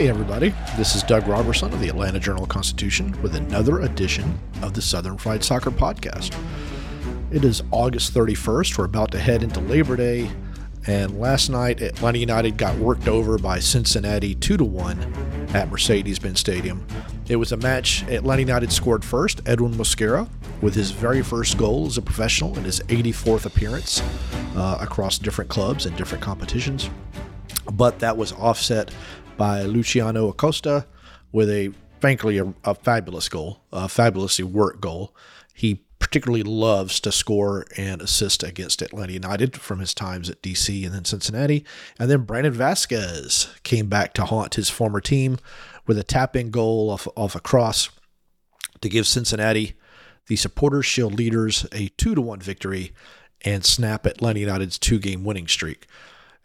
Hey, everybody. This is Doug Roberson of the Atlanta Journal Constitution with another edition of the Southern Fried Soccer Podcast. It is August 31st. We're about to head into Labor Day. And last night, Atlanta United got worked over by Cincinnati 2 to 1 at Mercedes Benz Stadium. It was a match Atlanta United scored first, Edwin Mosquera, with his very first goal as a professional in his 84th appearance uh, across different clubs and different competitions. But that was offset by Luciano Acosta with a, frankly, a, a fabulous goal, a fabulously worked goal. He particularly loves to score and assist against Atlanta United from his times at DC and then Cincinnati. And then Brandon Vasquez came back to haunt his former team with a tap in goal off, off a cross to give Cincinnati, the Supporters Shield leaders, a 2 to 1 victory and snap Atlanta United's two game winning streak.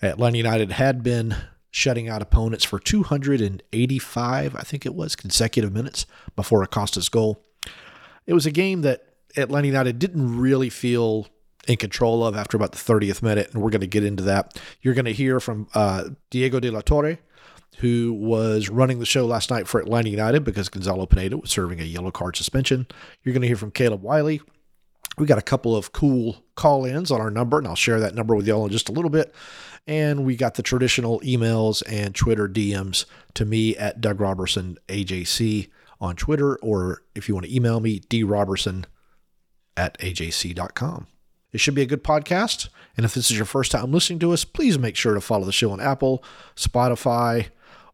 Atlanta United had been shutting out opponents for 285, I think it was, consecutive minutes before Acosta's goal. It was a game that Atlanta United didn't really feel in control of after about the 30th minute, and we're going to get into that. You're going to hear from uh, Diego de la Torre, who was running the show last night for Atlanta United because Gonzalo Pineda was serving a yellow card suspension. You're going to hear from Caleb Wiley. We got a couple of cool call ins on our number, and I'll share that number with y'all in just a little bit. And we got the traditional emails and Twitter DMs to me at Doug Roberson AJC on Twitter, or if you want to email me, droberson at ajc.com. It should be a good podcast. And if this is your first time listening to us, please make sure to follow the show on Apple, Spotify,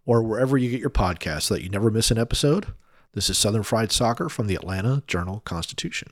or wherever you get your podcasts so that you never miss an episode. This is Southern Fried Soccer from the Atlanta Journal Constitution.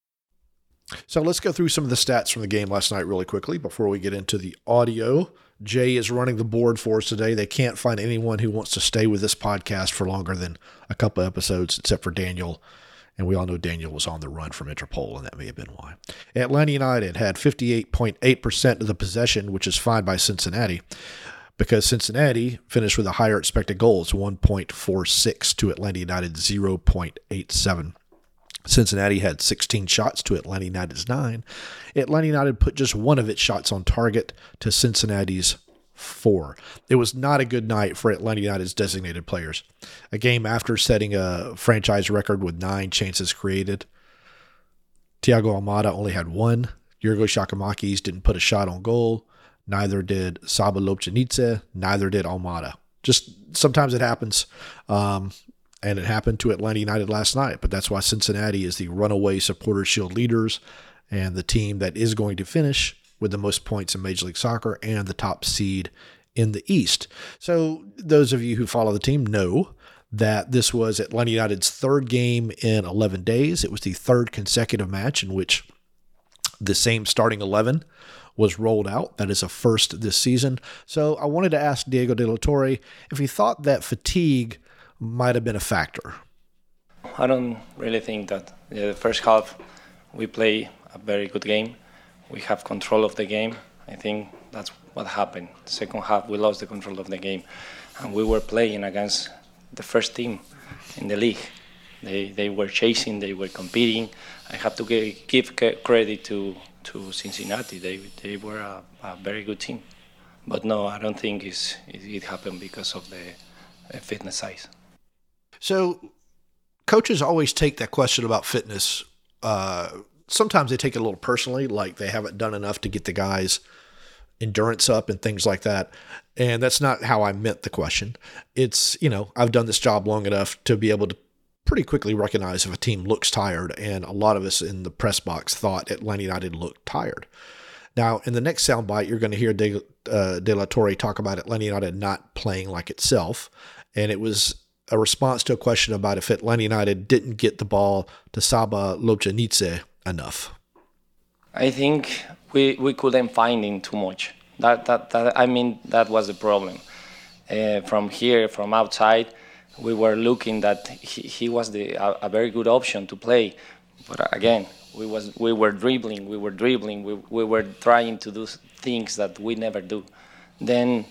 So let's go through some of the stats from the game last night really quickly before we get into the audio. Jay is running the board for us today. They can't find anyone who wants to stay with this podcast for longer than a couple episodes, except for Daniel. And we all know Daniel was on the run from Interpol, and that may have been why. Atlanta United had 58.8% of the possession, which is fine by Cincinnati, because Cincinnati finished with a higher expected goals, 1.46 to Atlanta United 0.87. Cincinnati had 16 shots to Atlanta United's nine. Atlanta United put just one of its shots on target to Cincinnati's four. It was not a good night for Atlanta United's designated players. A game after setting a franchise record with nine chances created. Thiago Almada only had one. Giorgos Giakoumakis didn't put a shot on goal. Neither did Saba Lobjanidze. Neither did Almada. Just sometimes it happens. Um, and it happened to Atlanta United last night. But that's why Cincinnati is the runaway supporter shield leaders and the team that is going to finish with the most points in Major League Soccer and the top seed in the East. So those of you who follow the team know that this was Atlanta United's third game in 11 days. It was the third consecutive match in which the same starting 11 was rolled out. That is a first this season. So I wanted to ask Diego de la Torre if he thought that fatigue might have been a factor? I don't really think that. the first half, we play a very good game. We have control of the game. I think that's what happened. The second half, we lost the control of the game, and we were playing against the first team in the league. They they were chasing, they were competing. I have to give credit to to Cincinnati. They they were a, a very good team. But no, I don't think it's, it, it happened because of the fitness size. So coaches always take that question about fitness. Uh, sometimes they take it a little personally, like they haven't done enough to get the guys endurance up and things like that. And that's not how I meant the question. It's, you know, I've done this job long enough to be able to pretty quickly recognize if a team looks tired. And a lot of us in the press box thought Atlanta United looked tired. Now, in the next soundbite, you're going to hear De, uh, De La Torre talk about Atlanta United not playing like itself. And it was a response to a question about if Atlanta United didn't get the ball to Saba Lobjanidze enough. I think we, we couldn't find him too much. That, that, that I mean, that was the problem. Uh, from here, from outside, we were looking that he, he was the, a, a, very good option to play. But again, we, was, we were dribbling, we were dribbling, we, we were trying to do things that we never do. Then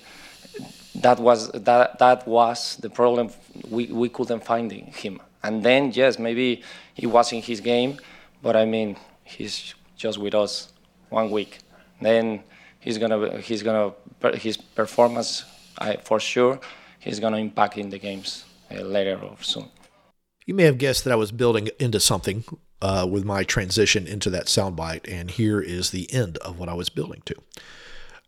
that was, that, that was the problem. We, we couldn't find him. And then, yes, maybe he was in his game, but I mean, he's just with us one week. Then he's gonna he's gonna his performance I, for sure he's gonna impact in the games uh, later or soon. You may have guessed that I was building into something uh, with my transition into that soundbite, and here is the end of what I was building to.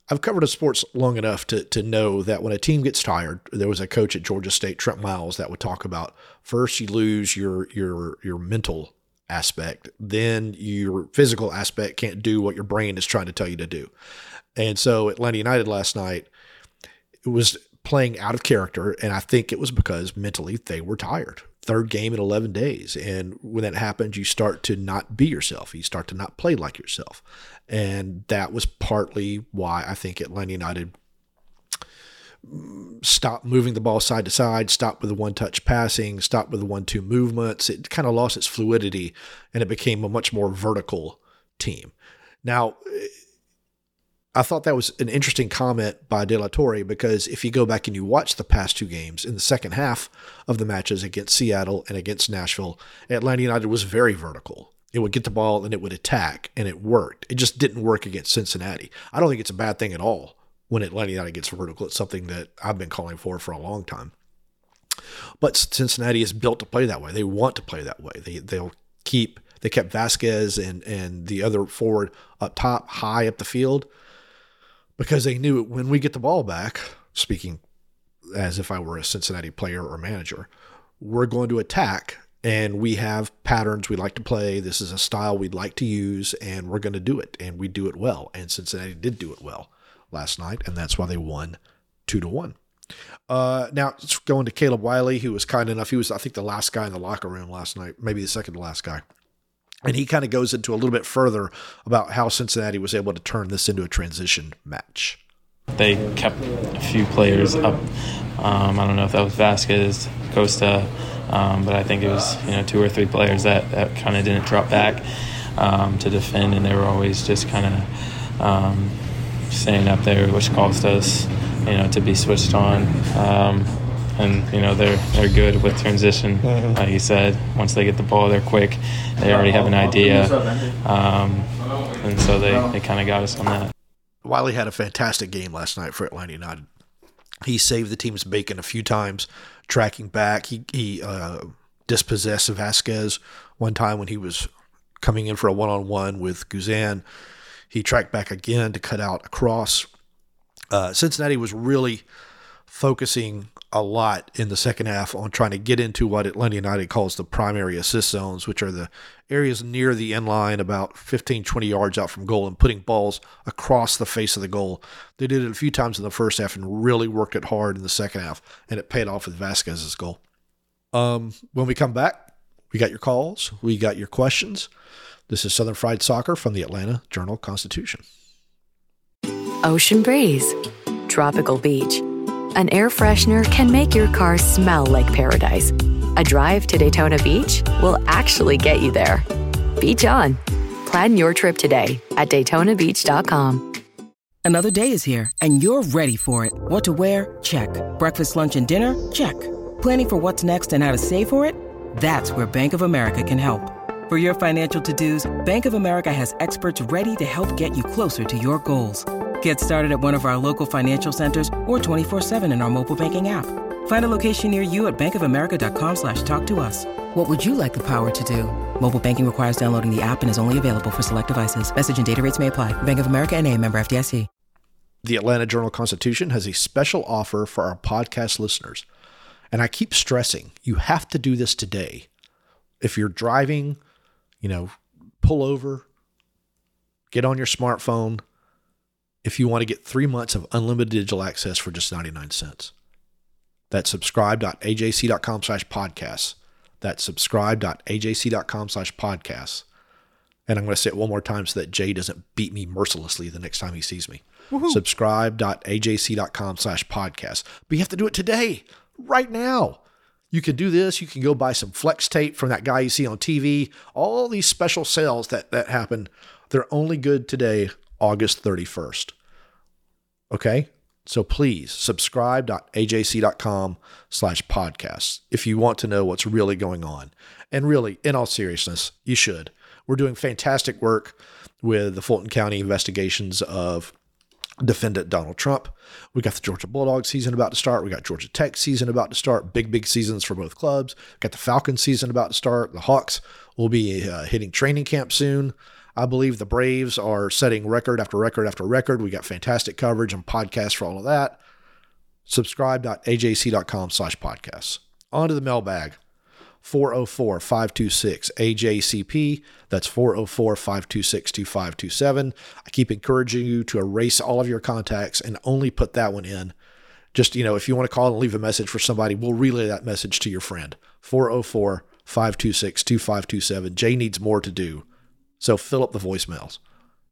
I've covered a sports long enough to, to know that when a team gets tired, there was a coach at Georgia State, Trent Miles, that would talk about first you lose your your your mental aspect, then your physical aspect can't do what your brain is trying to tell you to do. And so Atlanta United last night it was playing out of character, and I think it was because mentally they were tired. Third game in 11 days. And when that happens, you start to not be yourself. You start to not play like yourself. And that was partly why I think Atlanta United stopped moving the ball side to side, stop with the one touch passing, stop with the one two movements. It kind of lost its fluidity and it became a much more vertical team. Now, I thought that was an interesting comment by De La Torre because if you go back and you watch the past two games in the second half of the matches against Seattle and against Nashville, Atlanta United was very vertical. It would get the ball and it would attack, and it worked. It just didn't work against Cincinnati. I don't think it's a bad thing at all when Atlanta United gets vertical. It's something that I've been calling for for a long time. But Cincinnati is built to play that way. They want to play that way. They they'll keep they kept Vasquez and and the other forward up top, high up the field, because they knew when we get the ball back. Speaking as if I were a Cincinnati player or manager, we're going to attack and we have patterns we like to play. This is a style we'd like to use, and we're going to do it, and we do it well. And Cincinnati did do it well last night, and that's why they won two to one. Uh, now let's go into Caleb Wiley, who was kind enough. He was, I think, the last guy in the locker room last night, maybe the second to last guy. And he kind of goes into a little bit further about how Cincinnati was able to turn this into a transition match. They kept a few players up. Um, I don't know if that was Vasquez, Costa, um, but I think it was you know two or three players that, that kind of didn't drop back um, to defend, and they were always just kind of um, staying up there, which caused us, you know, to be switched on. And you know they're they're good with transition. Mm-hmm. Like you said, once they get the ball, they're quick. They already have an idea, um, and so they, they kind of got us on that. Wiley had a fantastic game last night for Atlanta United. He saved the team's bacon a few times, tracking back. He he uh, dispossessed Vasquez one time when he was coming in for a one on one with Guzan. He tracked back again to cut out a cross. Uh, Cincinnati was really focusing a lot in the second half on trying to get into what Atlanta United calls the primary assist zones, which are the areas near the end line, about 15, 20 yards out from goal, and putting balls across the face of the goal. They did it a few times in the first half and really worked it hard in the second half, and it paid off with Vasquez's goal. Um, when we come back, we got your calls, we got your questions. This is Southern Fried Soccer from the Atlanta Journal Constitution. Ocean breeze, tropical beach. An air freshener can make your car smell like paradise. A drive to Daytona Beach will actually get you there. Beach on. Plan your trip today at DaytonaBeach.com. Another day is here, and you're ready for it. What to wear? Check. Breakfast, lunch, and dinner? Check. Planning for what's next and how to save for it? That's where Bank of America can help. For your financial to-dos, Bank of America has experts ready to help get you closer to your goals. Get started at one of our local financial centers or 24-7 in our mobile banking app. Find a location near you at bankofamerica.com slash talk to us. What would you like the power to do? Mobile banking requires downloading the app and is only available for select devices. Message and data rates may apply. Bank of America and a member FDIC. The Atlanta Journal Constitution has a special offer for our podcast listeners. And I keep stressing, you have to do this today. If you're driving, you know, pull over, get on your smartphone. If you want to get three months of unlimited digital access for just 99 cents. That's subscribe.ajc.com slash podcasts. That's subscribe.ajc.com slash podcasts. And I'm going to say it one more time so that Jay doesn't beat me mercilessly the next time he sees me. Subscribe.ajc.com slash podcast. But you have to do it today, right now. You can do this. You can go buy some flex tape from that guy you see on TV. All these special sales that, that happen, they're only good today, August 31st. Okay? So please subscribe.ajc.com slash podcasts if you want to know what's really going on. And really, in all seriousness, you should. We're doing fantastic work with the Fulton County investigations of defendant Donald Trump. We got the Georgia Bulldogs season about to start. We got Georgia Tech season about to start. Big, big seasons for both clubs. Got the Falcons season about to start. The Hawks will be uh, hitting training camp soon. I believe the Braves are setting record after record after record. We got fantastic coverage and podcasts for all of that. Subscribe.ajc.com slash podcasts. On to the mailbag. 404 526 AJCP. That's 404 526 2527. I keep encouraging you to erase all of your contacts and only put that one in. Just, you know, if you want to call and leave a message for somebody, we'll relay that message to your friend. 404 526 2527. Jay needs more to do. So fill up the voicemails.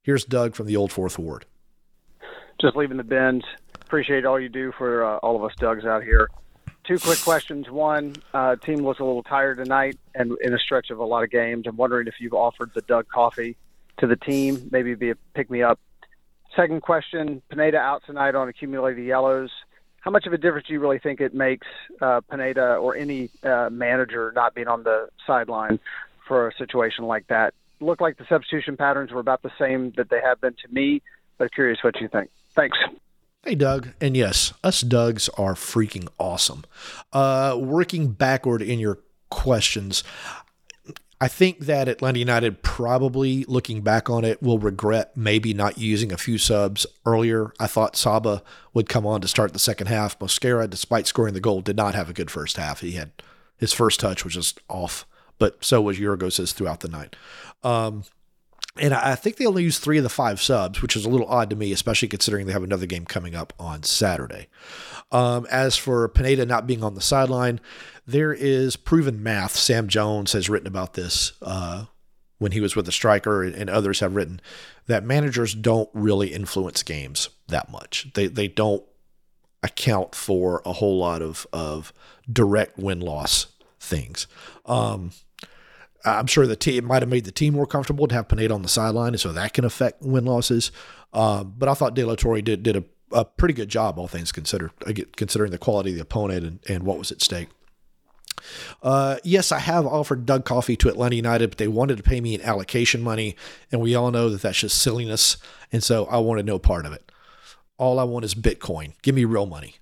Here's Doug from the Old Fourth Ward. Just leaving the bins. Appreciate all you do for uh, all of us Dougs out here. Two quick questions. One, uh, team looks a little tired tonight and in a stretch of a lot of games. I'm wondering if you've offered the Doug coffee to the team, maybe be a pick me up. Second question, Pineda out tonight on accumulated yellows. How much of a difference do you really think it makes uh, Pineda or any uh, manager not being on the sideline for a situation like that? Looked like the substitution patterns were about the same that they have been to me, but curious what you think. Thanks. Hey, Doug. And yes, us Dougs are freaking awesome. Uh, working backward in your questions, I think that Atlanta United probably, looking back on it, will regret maybe not using a few subs earlier. I thought Saba would come on to start the second half. Mosquera, despite scoring the goal, did not have a good first half. He had his first touch was just off but so was Yorgos's throughout the night. Um, and I think they only used three of the five subs, which is a little odd to me, especially considering they have another game coming up on Saturday. Um, as for Pineda not being on the sideline, there is proven math. Sam Jones has written about this uh, when he was with the striker, and, others have written that managers don't really influence games that much. They they don't account for a whole lot of of direct win loss things. Um, I'm sure the team might have made the team more comfortable to have Pineda on the sideline, and so that can affect win losses. Um, but I thought De La Torre did did a, a, pretty good job, all things considered, considering the quality of the opponent and, and what was at stake. Uh, yes, I have offered Doug Coffee to Atlanta United, but they wanted to pay me in allocation money, and we all know that that's just silliness, and so I wanted no part of it. All I want is Bitcoin. Give me real money.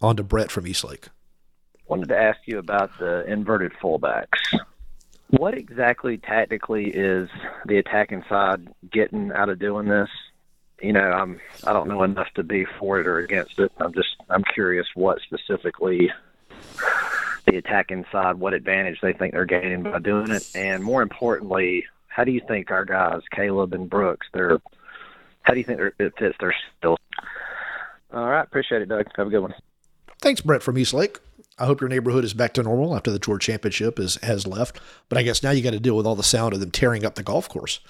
On to Brett from Eastlake. Wanted to ask you about the inverted fullbacks. What exactly tactically is the attacking side getting out of doing this? You know, I'm I don't know enough to be for it or against it. I'm just I'm curious what specifically the attacking side, what advantage they think they're gaining by doing it, and more importantly, how do you think our guys, Caleb and Brooks, they're how do you think it fits their skill? All right, appreciate it, Doug. Have a good one. Thanks, Brett from Eastlake. I hope your neighborhood is back to normal after the tour championship is, has left. But I guess now you got to deal with all the sound of them tearing up the golf course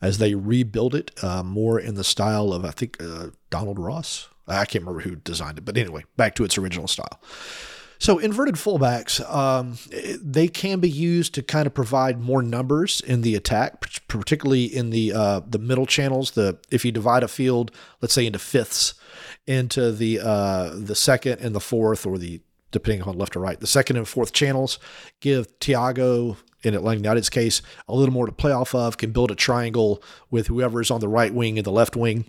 as they rebuild it uh, more in the style of, I think, uh, Donald Ross. I can't remember who designed it, but anyway, back to its original style. So inverted fullbacks, um, they can be used to kind of provide more numbers in the attack, particularly in the uh, the middle channels. The if you divide a field, let's say into fifths, into the uh, the second and the fourth, or the depending on left or right. The second and fourth channels give Thiago, in Atlanta United's case, a little more to play off of, can build a triangle with whoever is on the right wing and the left wing.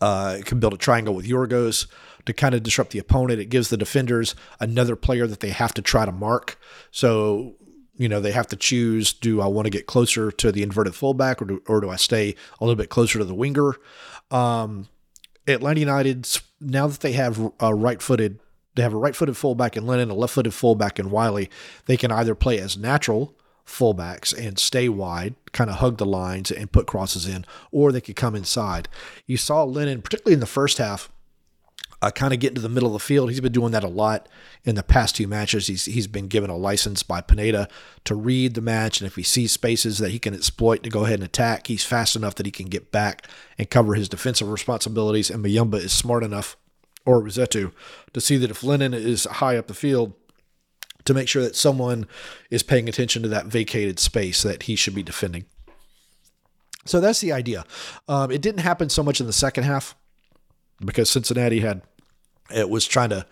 Uh, can build a triangle with Yorgos to kind of disrupt the opponent. It gives the defenders another player that they have to try to mark. So, you know, they have to choose do I want to get closer to the inverted fullback or do, or do I stay a little bit closer to the winger? Um, Atlanta United, now that they have a right footed, they have a right footed fullback in Lennon, a left footed fullback in Wiley, they can either play as natural fullbacks and stay wide, kind of hug the lines and put crosses in, or they could come inside. You saw Lennon, particularly in the first half, uh, kind of get into the middle of the field. He's been doing that a lot in the past two matches. He's he's been given a license by Pineda to read the match, and if he sees spaces that he can exploit to go ahead and attack, he's fast enough that he can get back and cover his defensive responsibilities. And Muyumba is smart enough, or Rossetto, to see that if Lennon is high up the field, to make sure that someone is paying attention to that vacated space that he should be defending. So that's the idea. Um, it didn't happen so much in the second half because Cincinnati had it was trying to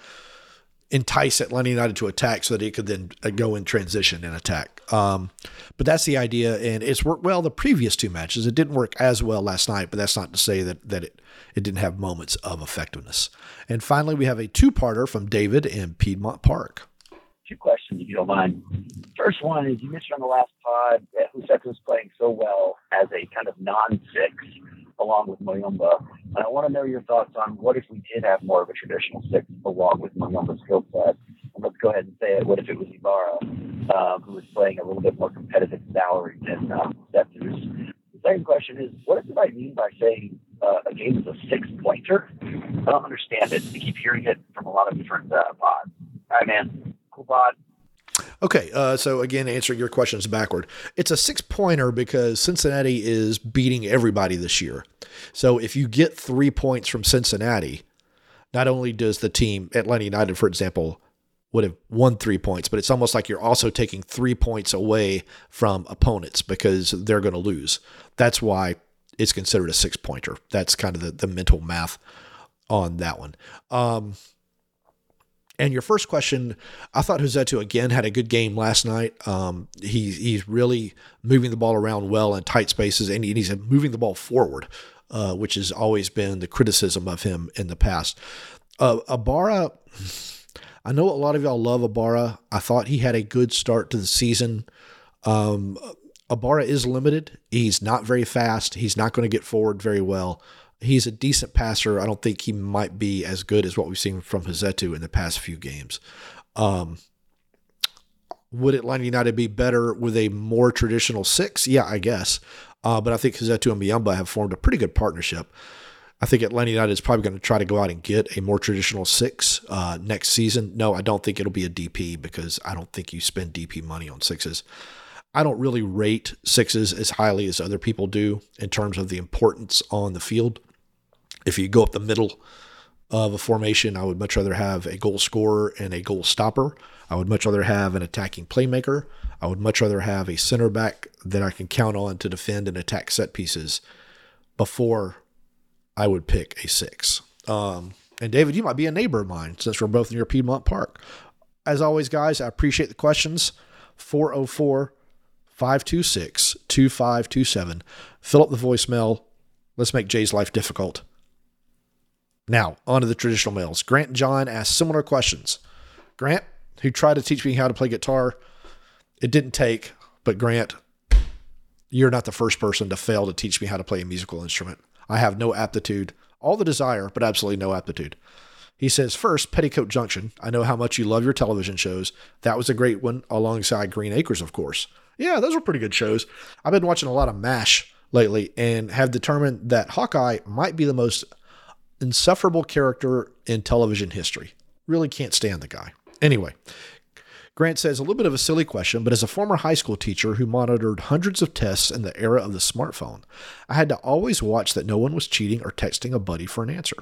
entice Atlanta United to attack so that it could then uh, go in transition and attack. Um, but that's the idea, and it's worked well the previous two matches. It didn't work as well last night, but that's not to say that that it it didn't have moments of effectiveness. And finally, we have a two-parter from David in Piedmont Park. Two questions, if you don't mind. First one is you mentioned on the last pod that Husex was playing so well as a kind of non-six along with Muyumba. And I want to know your thoughts on what if we did have more of a traditional six along with Muyumba's skill set. And let's go ahead and say it. What if it was Ibarra, um, who was playing a little bit more competitive salary than um, The second question is, what does I mean by saying uh, a game is a six pointer? I don't understand it. I keep hearing it from a lot of different uh, pods. All right, man. Cool pod. Okay, uh, so again, answering your questions backward, it's a six pointer because Cincinnati is beating everybody this year. So if you get three points from Cincinnati, not only does the team, Atlanta United, for example, would have won three points, but it's almost like you're also taking three points away from opponents because they're going to lose. That's why it's considered a six pointer. That's kind of the, the mental math on that one. Um, and your first question, I thought Rossetto again had a good game last night. Um, he's he's really moving the ball around well in tight spaces, and he's moving the ball forward, uh, which has always been the criticism of him in the past. Uh, Ibarra, I know a lot of y'all love Ibarra. I thought he had a good start to the season. Um, Ibarra is limited. He's not very fast. He's not going to get forward very well he's a decent passer. I don't think he might be as good as what we've seen from Rossetto in the past few games. Um, would Atlanta United be better with a more traditional six? Yeah, I guess. Uh, but I think Rossetto and Muyumba have formed a pretty good partnership. I think Atlanta United is probably going to try to go out and get a more traditional six uh, next season. No, I don't think it'll be a DP because I don't think you spend DP money on sixes. I don't really rate sixes as highly as other people do in terms of the importance on the field. If you go up the middle of a formation, I would much rather have a goal scorer and a goal stopper. I would much rather have an attacking playmaker. I would much rather have a center back that I can count on to defend and attack set pieces before I would pick a six. Um, and David, you might be a neighbor of mine since we're both near Piedmont Park. As always, guys, I appreciate the questions. 404 526 2527. Fill up the voicemail. Let's make Jay's life difficult. Now, on to the traditional males. Grant John asked similar questions. Grant, who tried to teach me how to play guitar, it didn't take, but Grant, you're not the first person to fail to teach me how to play a musical instrument. I have no aptitude, all the desire, but absolutely no aptitude. He says, First, Petticoat Junction. I know how much you love your television shows. That was a great one, alongside Green Acres, of course. Yeah, those were pretty good shows. I've been watching a lot of MASH lately and have determined that Hawkeye might be the most insufferable character in television history. Really can't stand the guy. Anyway, Grant says a little bit of a silly question, but as a former high school teacher who monitored hundreds of tests in the era of the smartphone, I had to always watch that no one was cheating or texting a buddy for an answer.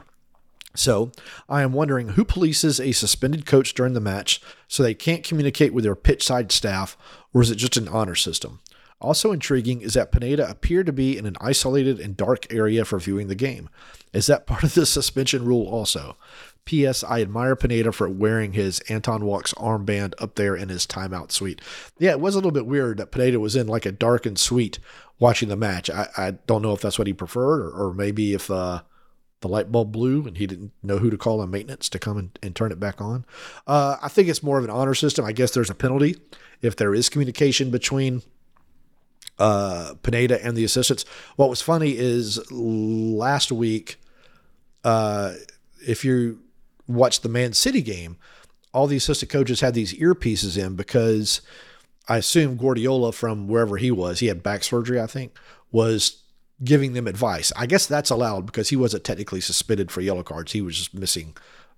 So, I am wondering who polices a suspended coach during the match so they can't communicate with their pitch side staff, or is it just an honor system? Also intriguing is that Pineda appeared to be in an isolated and dark area for viewing the game. Is that part of the suspension rule also? P.S. I admire Pineda for wearing his Anton Walkes armband up there in his timeout suite. Yeah, it was a little bit weird that Pineda was in like a darkened suite watching the match. I, I don't know if that's what he preferred, or, or maybe if uh, the light bulb blew and he didn't know who to call on maintenance to come and, and turn it back on. Uh, I think it's more of an honor system. I guess there's a penalty if there is communication between uh, Pineda and the assistants. What was funny is last week, uh, if you watched the Man City game, all the assistant coaches had these earpieces in because I assume Guardiola from wherever he was, he had back surgery, I think, was giving them advice. I guess that's allowed because he wasn't technically suspended for yellow cards. He was just missing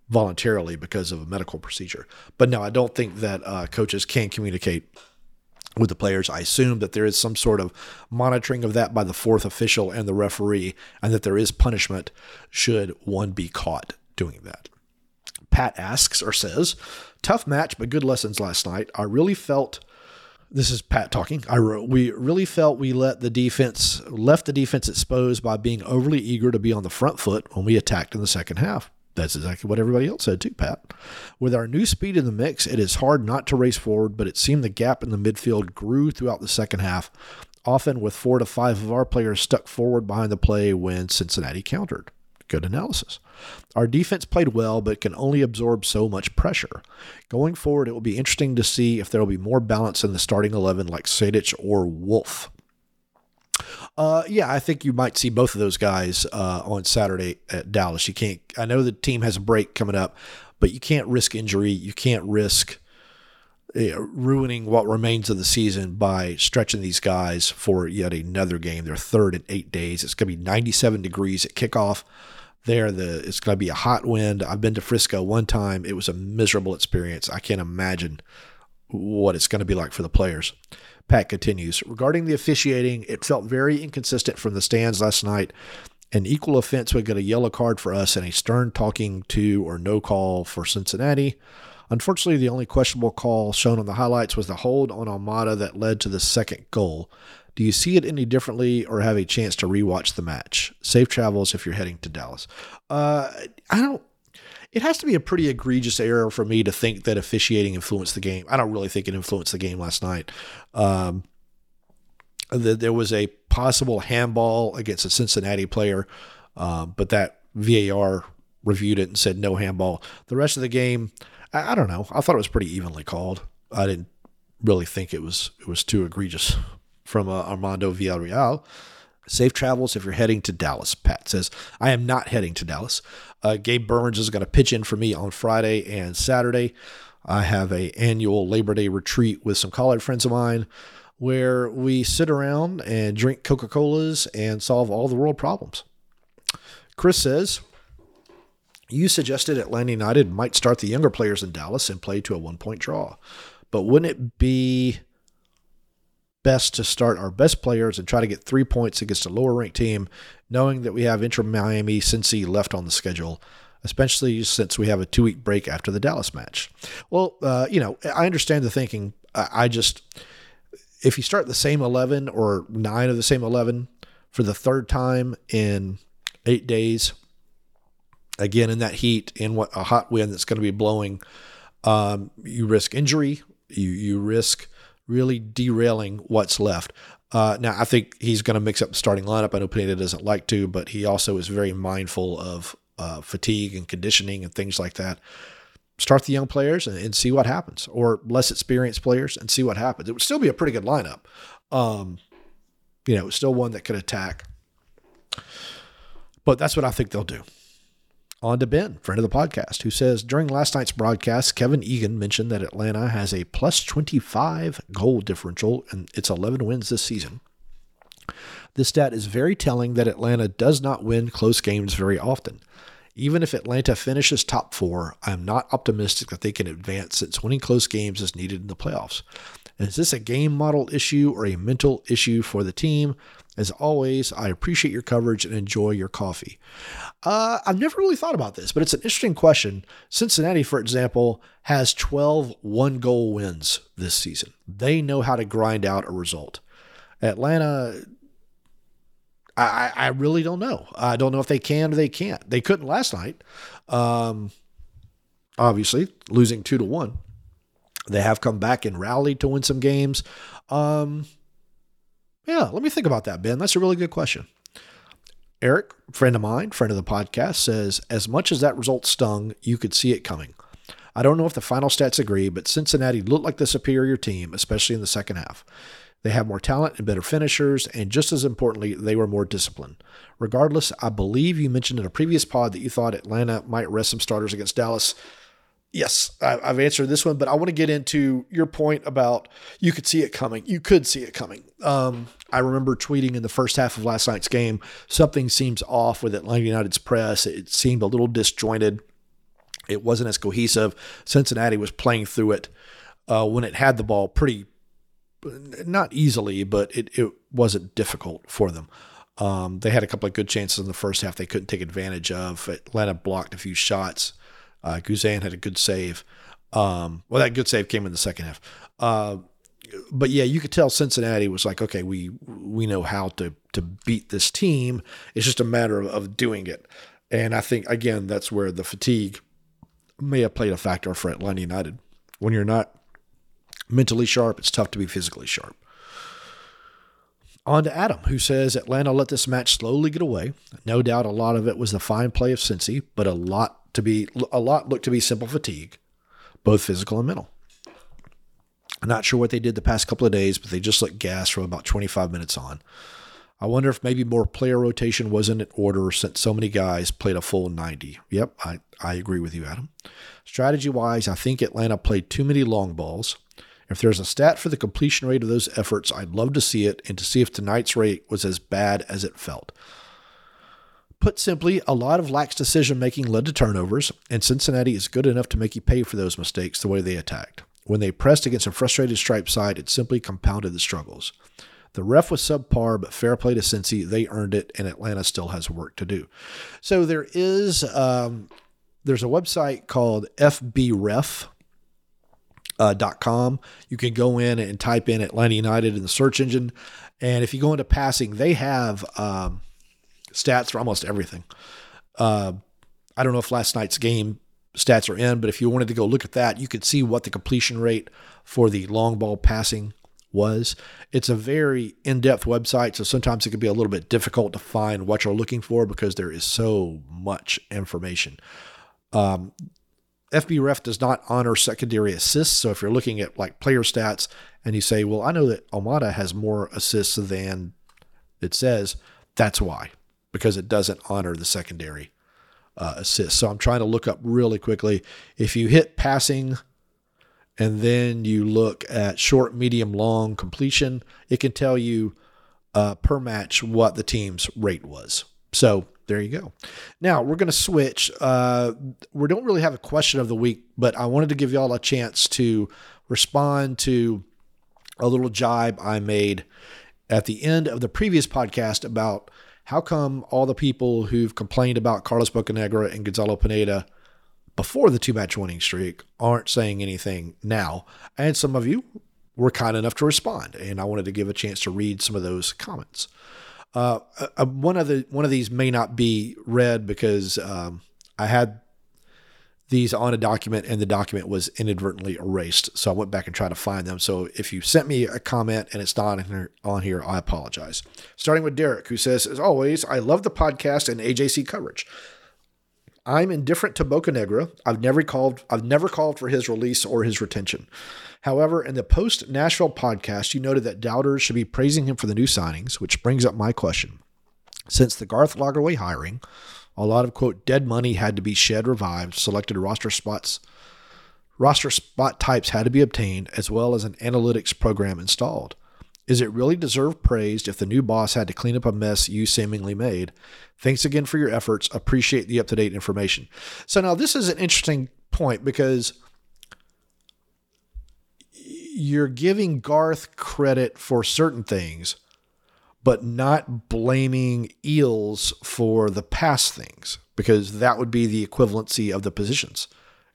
voluntarily because of a medical procedure. But no, I don't think that uh, coaches can communicate with the players. I assume that there is some sort of monitoring of that by the fourth official and the referee, and that there is punishment should one be caught doing that. Pat asks or says, tough match, but good lessons last night. I really felt this is Pat talking. I wrote, we really felt we let the defense left the defense exposed by being overly eager to be on the front foot when we attacked in the second half. That's exactly what everybody else said too, Pat. With our new speed in the mix, it is hard not to race forward, but it seemed the gap in the midfield grew throughout the second half, often with four to five of our players stuck forward behind the play when Cincinnati countered. Good analysis. Our defense played well, but can only absorb so much pressure. Going forward, it will be interesting to see if there will be more balance in the starting 11 like Sejdic or Wolff. Uh, yeah, I think you might see both of those guys uh, on Saturday at Dallas. You can't. I know the team has a break coming up, but you can't risk injury. You can't risk uh, ruining what remains of the season by stretching these guys for yet another game. They're third in eight days. It's going to be 97 degrees at kickoff. There, the it's going to be a hot wind. I've been to Frisco one time. It was a miserable experience. I can't imagine what it's going to be like for the players. Pat continues Regarding the officiating, it felt very inconsistent from the stands last night. An equal offense would get a yellow card for us and a stern talking to or no call for Cincinnati. Unfortunately, the only questionable call shown on the highlights was the hold on Almada that led to the second goal. Do you see it any differently or have a chance to rewatch the match? Safe travels if you're heading to Dallas. Uh, I don't it has to be a pretty egregious error for me to think that officiating influenced the game. I don't really think it influenced the game last night. Um, that there was a possible handball against a Cincinnati player, uh, but that VAR reviewed it and said no handball. The rest of the game, I, I, don't know. I thought it was pretty evenly called. I didn't really think it was it was too egregious from uh, Armando Villarreal. Safe travels if you're heading to Dallas. Pat says, I am not heading to Dallas. Uh, Gabe Burns is going to pitch in for me on Friday and Saturday. I have a annual Labor Day retreat with some college friends of mine where we sit around and drink Coca-Colas and solve all the world problems. Chris says, you suggested Atlanta United might start the younger players in Dallas and play to a one point draw. But wouldn't it be best to start our best players and try to get three points against a lower ranked team, knowing that we have Inter Miami Cincy left on the schedule, especially since we have a two week break after the Dallas match. Well, uh, you know, I understand the thinking. I just, if you start the same 11 or nine of the same 11 for the third time in eight days, again in that heat, in what a hot wind that's going to be blowing, um, you risk injury. You you risk really derailing what's left. Uh, now, I think he's going to mix up the starting lineup. I know Pineda doesn't like to, but he also is very mindful of uh, fatigue and conditioning and things like that. Start the young players and, and, see what happens, or less experienced players and see what happens. It would still be a pretty good lineup. Um, you know, still one that could attack. But that's what I think they'll do. On to Ben, friend of the podcast, who says during last night's broadcast, Kevin Egan mentioned that Atlanta has a plus 25 goal differential and its 11 wins this season. This stat is very telling that Atlanta does not win close games very often. Even if Atlanta finishes top four, I am not optimistic that they can advance since winning close games is needed in the playoffs. Is this a game model issue or a mental issue for the team? As always, I appreciate your coverage and enjoy your coffee. Uh, I've never really thought about this, but it's an interesting question. Cincinnati, for example, has 12 one goal wins this season. They know how to grind out a result. Atlanta, I, I really don't know. I don't know if they can or they can't. They couldn't last night. Um, obviously, losing two to one. They have come back and rallied to win some games. Um, yeah, let me think about that, Ben. That's a really good question. Eric, friend of mine, friend of the podcast, says as much as that result stung, you could see it coming. I don't know if the final stats agree, but Cincinnati looked like the superior team, especially in the second half. They have more talent and better finishers, and just as importantly, they were more disciplined. Regardless, I believe you mentioned in a previous pod that you thought Atlanta might rest some starters against Dallas. Yes, I've answered this one, but I want to get into your point about you could see it coming. You could see it coming. Um, I remember tweeting in the first half of last night's game, something seems off with Atlanta United's press. It seemed a little disjointed. It wasn't as cohesive. Cincinnati was playing through it uh, when it had the ball pretty not easily, but it, it wasn't difficult for them. Um, they had a couple of good chances in the first half they couldn't take advantage of. Atlanta blocked a few shots. Uh, Guzan had a good save. Um, well, that good save came in the second half. Uh, but yeah, you could tell Cincinnati was like, okay, we we know how to to beat this team. It's just a matter of, of doing it. And I think again, that's where the fatigue may have played a factor for Atlanta United. When you're not mentally sharp, it's tough to be physically sharp. On to Adam, who says Atlanta let this match slowly get away. No doubt a lot of it was the fine play of Cincy, but a lot to be a lot looked to be simple fatigue, both physical and mental. I'm not sure what they did the past couple of days, but they just let gas from about 25 minutes on. I wonder if maybe more player rotation wasn't in order since so many guys played a full 90. Yep, I, I agree with you, Adam. Strategy wise, I think Atlanta played too many long balls. If there's a stat for the completion rate of those efforts, I'd love to see it and to see if tonight's rate was as bad as it felt. Put simply, a lot of lax decision making led to turnovers, and Cincinnati is good enough to make you pay for those mistakes the way they attacked. When they pressed against a frustrated stripe side, it simply compounded the struggles. The ref was subpar, but fair play to Cincy. They earned it, and Atlanta still has work to do. So there is um, there's a website called FBref, uh, .com. You can go in and type in Atlanta United in the search engine. And if you go into passing, they have um, stats for almost everything. Uh, I don't know if last night's game stats are in, but if you wanted to go look at that, you could see what the completion rate for the long ball passing was. It's a very in depth website, so sometimes it can be a little bit difficult to find what you're looking for because there is so much information. Um, FBref does not honor secondary assists. So if you're looking at like player stats and you say, well, I know that Almada has more assists than it says, that's why, because it doesn't honor the secondary uh, assists. So I'm trying to look up really quickly. If you hit passing and then you look at short, medium, long completion, it can tell you uh, per match what the team's rate was. So there you go. Now we're going to switch. Uh, we don't really have a question of the week, but I wanted to give y'all a chance to respond to a little jibe I made at the end of the previous podcast about how come all the people who've complained about Carlos Bocanegra and Gonzalo Pineda before the two match winning streak aren't saying anything now. And some of you were kind enough to respond, and I wanted to give a chance to read some of those comments. Uh, uh, one of the one of these may not be read because um, I had these on a document and the document was inadvertently erased. So I went back and tried to find them. So if you sent me a comment and it's not on here, I apologize. Starting with Derek, who says, as always, I love the podcast and AJC coverage. I'm indifferent to Bocanegra. I've never called I've never called for his release or his retention. However, in the post Nashville podcast, you noted that doubters should be praising him for the new signings, which brings up my question. Since the Garth Lagerwey hiring, a lot of quote dead money had to be shed, revived, selected roster spots roster spot types had to be obtained, as well as an analytics program installed. Is it really deserved praise if the new boss had to clean up a mess you seemingly made? Thanks again for your efforts. Appreciate the up to date information. So, now this is an interesting point because you're giving Garth credit for certain things, but not blaming Eales for the past things, because that would be the equivalency of the positions.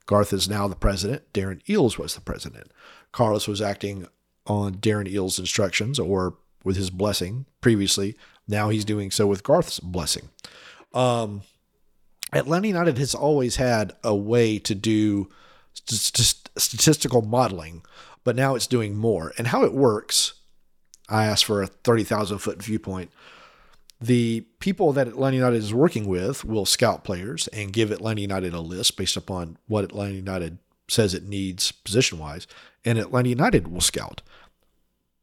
Garth is now the president. Darren Eales was the president. Carlos was acting on Darren Eales' instructions or with his blessing previously. Now he's doing so with Garth's blessing. Um, Atlanta United has always had a way to do st- statistical modeling, but now it's doing more. And how it works, I asked for a 30,000 foot viewpoint. The people that Atlanta United is working with will scout players and give Atlanta United a list based upon what Atlanta United says it needs position wise, and Atlanta United will scout.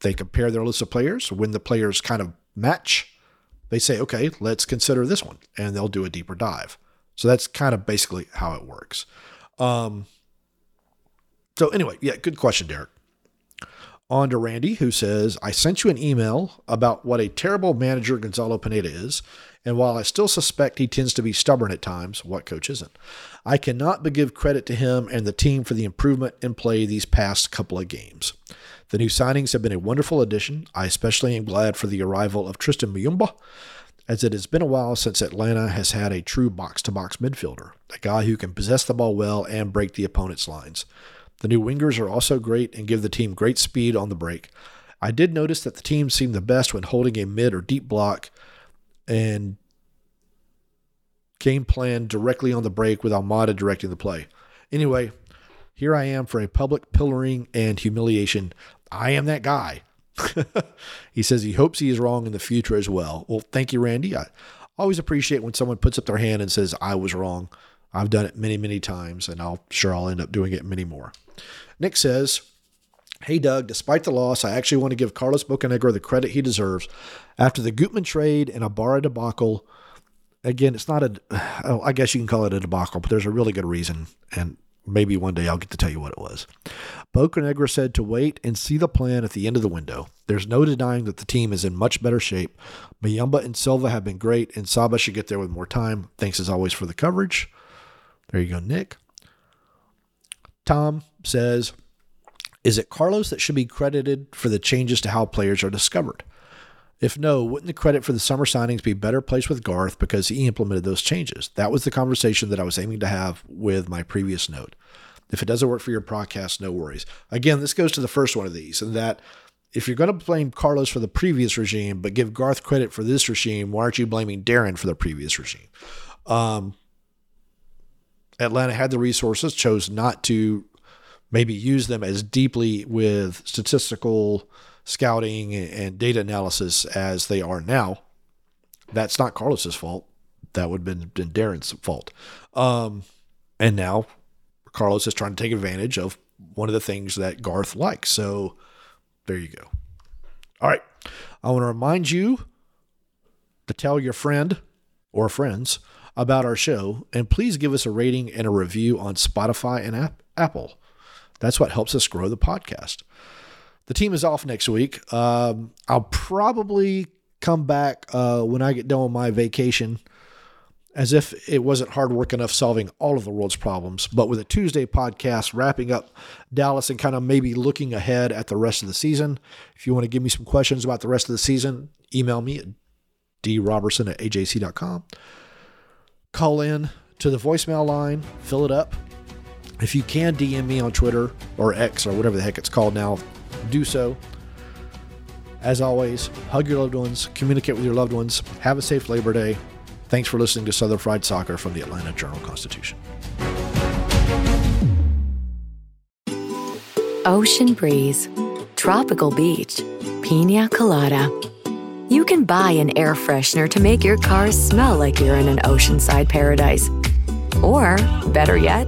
They compare their list of players. When the players kind of match, they say, okay, let's consider this one, and they'll do a deeper dive. So that's kind of basically how it works. Um, so anyway, yeah, good question, Derek. On to Randy, who says, I sent you an email about what a terrible manager Gonzalo Pineda is, and while I still suspect he tends to be stubborn at times, what coach isn't? I cannot but give credit to him and the team for the improvement in play these past couple of games. The new signings have been a wonderful addition. I especially am glad for the arrival of Tristan Muyumba, as it has been a while since Atlanta has had a true box to box midfielder, a guy who can possess the ball well and break the opponent's lines. The new wingers are also great and give the team great speed on the break. I did notice that the team seemed the best when holding a mid or deep block and game plan directly on the break with Almada directing the play. Anyway, here I am for a public pillaring and humiliation. I am that guy. he says he hopes he is wrong in the future as well. Well, thank you, Randy. I always appreciate when someone puts up their hand and says, I was wrong. I've done it many, many times, and I'll sure I'll end up doing it many more. Nick says, Hey Doug, despite the loss, I actually want to give Carlos Bocanegra the credit he deserves. After the Gutman trade and Ibarra debacle, again, it's not a, oh, guess you can call it a debacle, but there's a really good reason, and maybe one day I'll get to tell you what it was. Bocanegra said to wait and see the plan at the end of the window. There's no denying that the team is in much better shape. Muyumba and Silva have been great, and Saba should get there with more time. Thanks as always for the coverage. There you go, Nick. Tom says, Is it Carlos that should be credited for the changes to how players are discovered? If no, wouldn't the credit for the summer signings be better placed with Garth because he implemented those changes? That was the conversation that I was aiming to have with my previous note. If it doesn't work for your podcast, no worries. Again, this goes to the first one of these, and that if you're going to blame Carlos for the previous regime, but give Garth credit for this regime, why aren't you blaming Darren for the previous regime? Um, Atlanta had the resources, chose not to maybe use them as deeply with statistical scouting and data analysis as they are now. That's not Carlos's fault. That would have been, Darren's fault. Um, and now Carlos is trying to take advantage of one of the things that Garth likes. So there you go. All right. I want to remind you to tell your friend or friends about our show and please give us a rating and a review on Spotify and Apple. That's what helps us grow the podcast. The team is off next week. Um, I'll probably come back uh, when I get done with my vacation as if it wasn't hard work enough solving all of the world's problems. But with a Tuesday podcast wrapping up Dallas and kind of maybe looking ahead at the rest of the season. If you want to give me some questions about the rest of the season, email me at droberson at ajc.com. Call in to the voicemail line, fill it up. If you can DM me on Twitter or X or whatever the heck it's called now, do so. As always, hug your loved ones, communicate with your loved ones, have a safe Labor Day. Thanks for listening to Southern Fried Soccer from the Atlanta Journal Constitution. Ocean breeze, tropical beach, pina colada. You can buy an air freshener to make your car smell like you're in an oceanside paradise. Or, better yet,